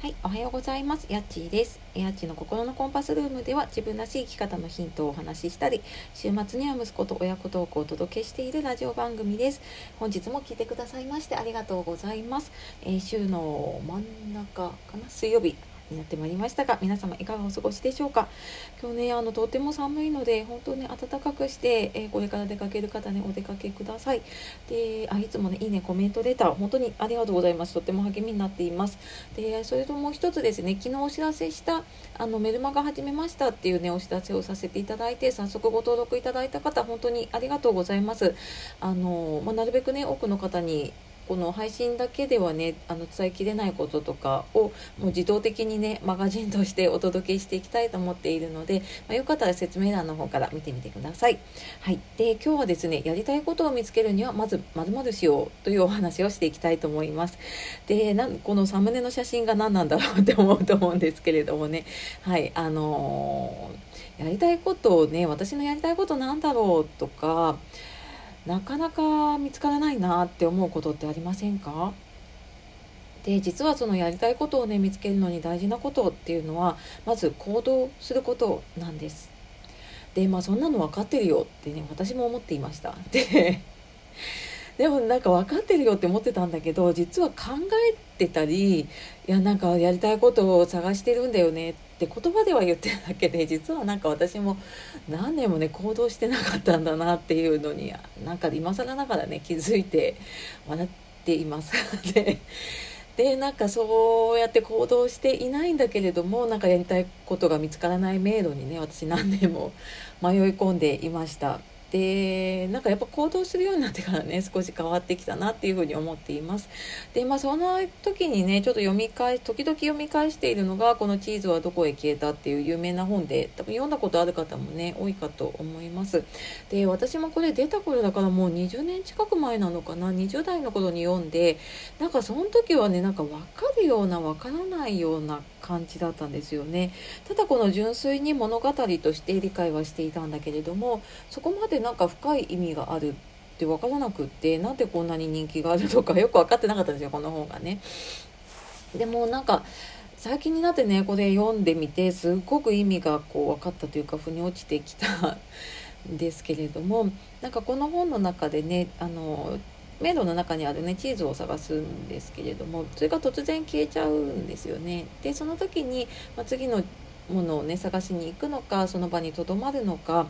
はい、おはようございます。やっちーです。やっちの心のコンパスルームでは自分らしい生き方のヒントをお話ししたり、週末には息子と親子トークをお届けしているラジオ番組です。本日も聞いてくださいましてありがとうございます。えー、週の真ん中かな？水曜日になってまいりましたが皆様いかがお過ごしでしょうか？今日ねあのとても寒いので本当ね暖かくして、えー、これから出かける方ねお出かけください。であいつもねいいねコメントレター本当にありがとうございます。とっても励みになっています。でそれともう一つですね昨日お知らせしたあのメルマガ始めましたっていうねお知らせをさせていただいて早速ご登録いただいた方本当にありがとうございます。あの、まあ、なるべくね多くの方にこの配信だけではねあの伝えきれないこととかをもう自動的にねマガジンとしてお届けしていきたいと思っているので、まあ、よかったら説明欄の方から見てみてください。はい、で今日はですねやりたいことを見つけるにはまずまるまるしようというお話をしていきたいと思います。でなんこのサムネの写真が何なんだろうって思うと思うんですけれどもねはいあのー、やりたいことをね私のやりたいことなんだろうとかなかなか見つからないなって思うことってありませんか？で実はそのやりたいことをね見つけるのに大事なことっていうのはまず行動することなんです。でまあそんなの分かってるよってね私も思っていました。ででもなんか分かってるよって思ってたんだけど実は考えてたりいやなんかやりたいことを探してるんだよねって言葉では言ってるだけで実はなんか私も何年もね行動してなかったんだなっていうのになんか今更ながらね気づいて笑っています。ででなんかそうやって行動していないんだけれどもなんかやりたいことが見つからない迷路にね私何年も迷い込んでいましたでなんかやっぱ行動するようになってからね 少し変わってきたなっていうふうに思っています。でまあその時にねちょっと読み返し時々読み返しているのがこの「チーズはどこへ消えた」っていう有名な本で多分読んだことある方もね多いかと思います。で私もこれ出た頃だからもう20年近く前なのかな？20代の頃に読んでなんかその時はねなんか分かるような分からないような感じだったんですよね。ただこの純粋に物語として理解はしていたんだけれどもそこまでなんか深い意味があるって分からなくってなんでこんなに人気があるのか よく分かってなかったんですよこの本がね。でもなんか最近になってねこれ読んでみてすっごく意味がこう分かったというか腑に落ちてきたんですけれどもなんかこの本の中でねあの迷路の中にあるねチーズを探すんですけれどもそれが突然消えちゃうんですよね。でその時に、まあ、次のものをね探しに行くのかその場にとどまるのかっ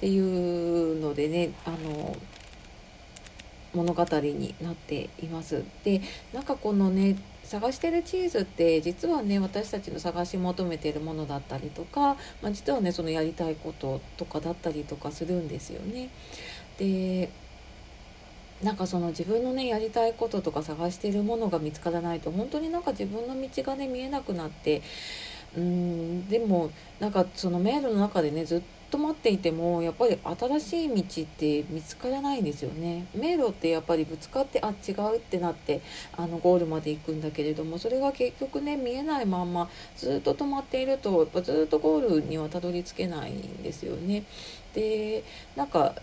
ていうのでねあの物語になっています。でなんかこのね探してるチーズって実はね私たちの探し求めてるものだったりとか、まあ、実はねそのやりたいこととかだったりとかするんですよね。でなんかその自分のねやりたいこととか探してるものが見つからないと本当になんか自分の道がね見えなくなってうん。でもなんかその迷路の中でねずっと待っていてもやっぱり新しい道って見つからないんですよね。迷路ってやっぱりぶつかってあ違うってなってあのゴールまで行くんだけれどもそれが結局ね見えないまんまずっと止まっているとやっぱずっとゴールにはたどり着けないんですよね。でなんか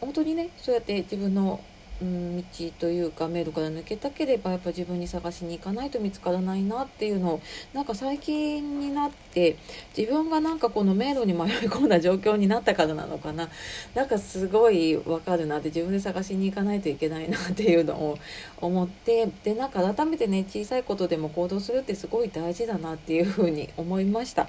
本当にねそうやって自分のうん、道というか迷路から抜けたければやっぱ自分に探しに行かないと見つからないなっていうのをなんか最近になって自分がなんかこの迷路に迷い込んだ状況になったからなのかな。なんかすごいわかるなって自分で探しに行かないといけないなっていうのを思ってでなんか改めてね小さいことでも行動するってすごい大事だなっていうふうに思いました。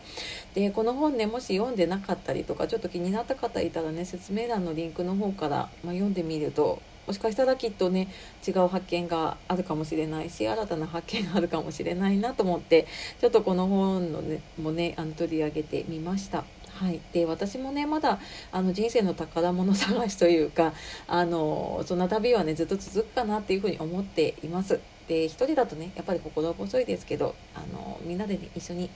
でこの本ねもし読んでなかったりとかちょっと気になった方いたらね説明欄のリンクの方から、まあ、読んでみるともしかしたらきっとね違う発見があるかもしれないし新たな発見があるかもしれないなと思ってちょっとこの本の、ね、もねあの取り上げてみました。はい、で私もねまだあの人生の宝物探しというかあのそんな旅はねずっと続くかなっていうふうに思っています。で1人だとねやっぱり心細いですけどあのみんなで、ね、一緒に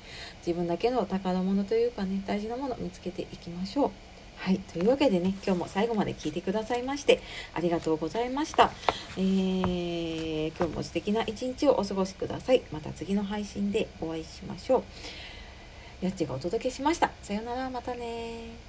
自分だけの宝物というかね大事なものを見つけていきましょう。はい。というわけでね、今日も最後まで聞いてくださいまして、ありがとうございました。えー、今日も素敵な一日をお過ごしください。また次の配信でお会いしましょう。やっちがお届けしました。さようなら、またね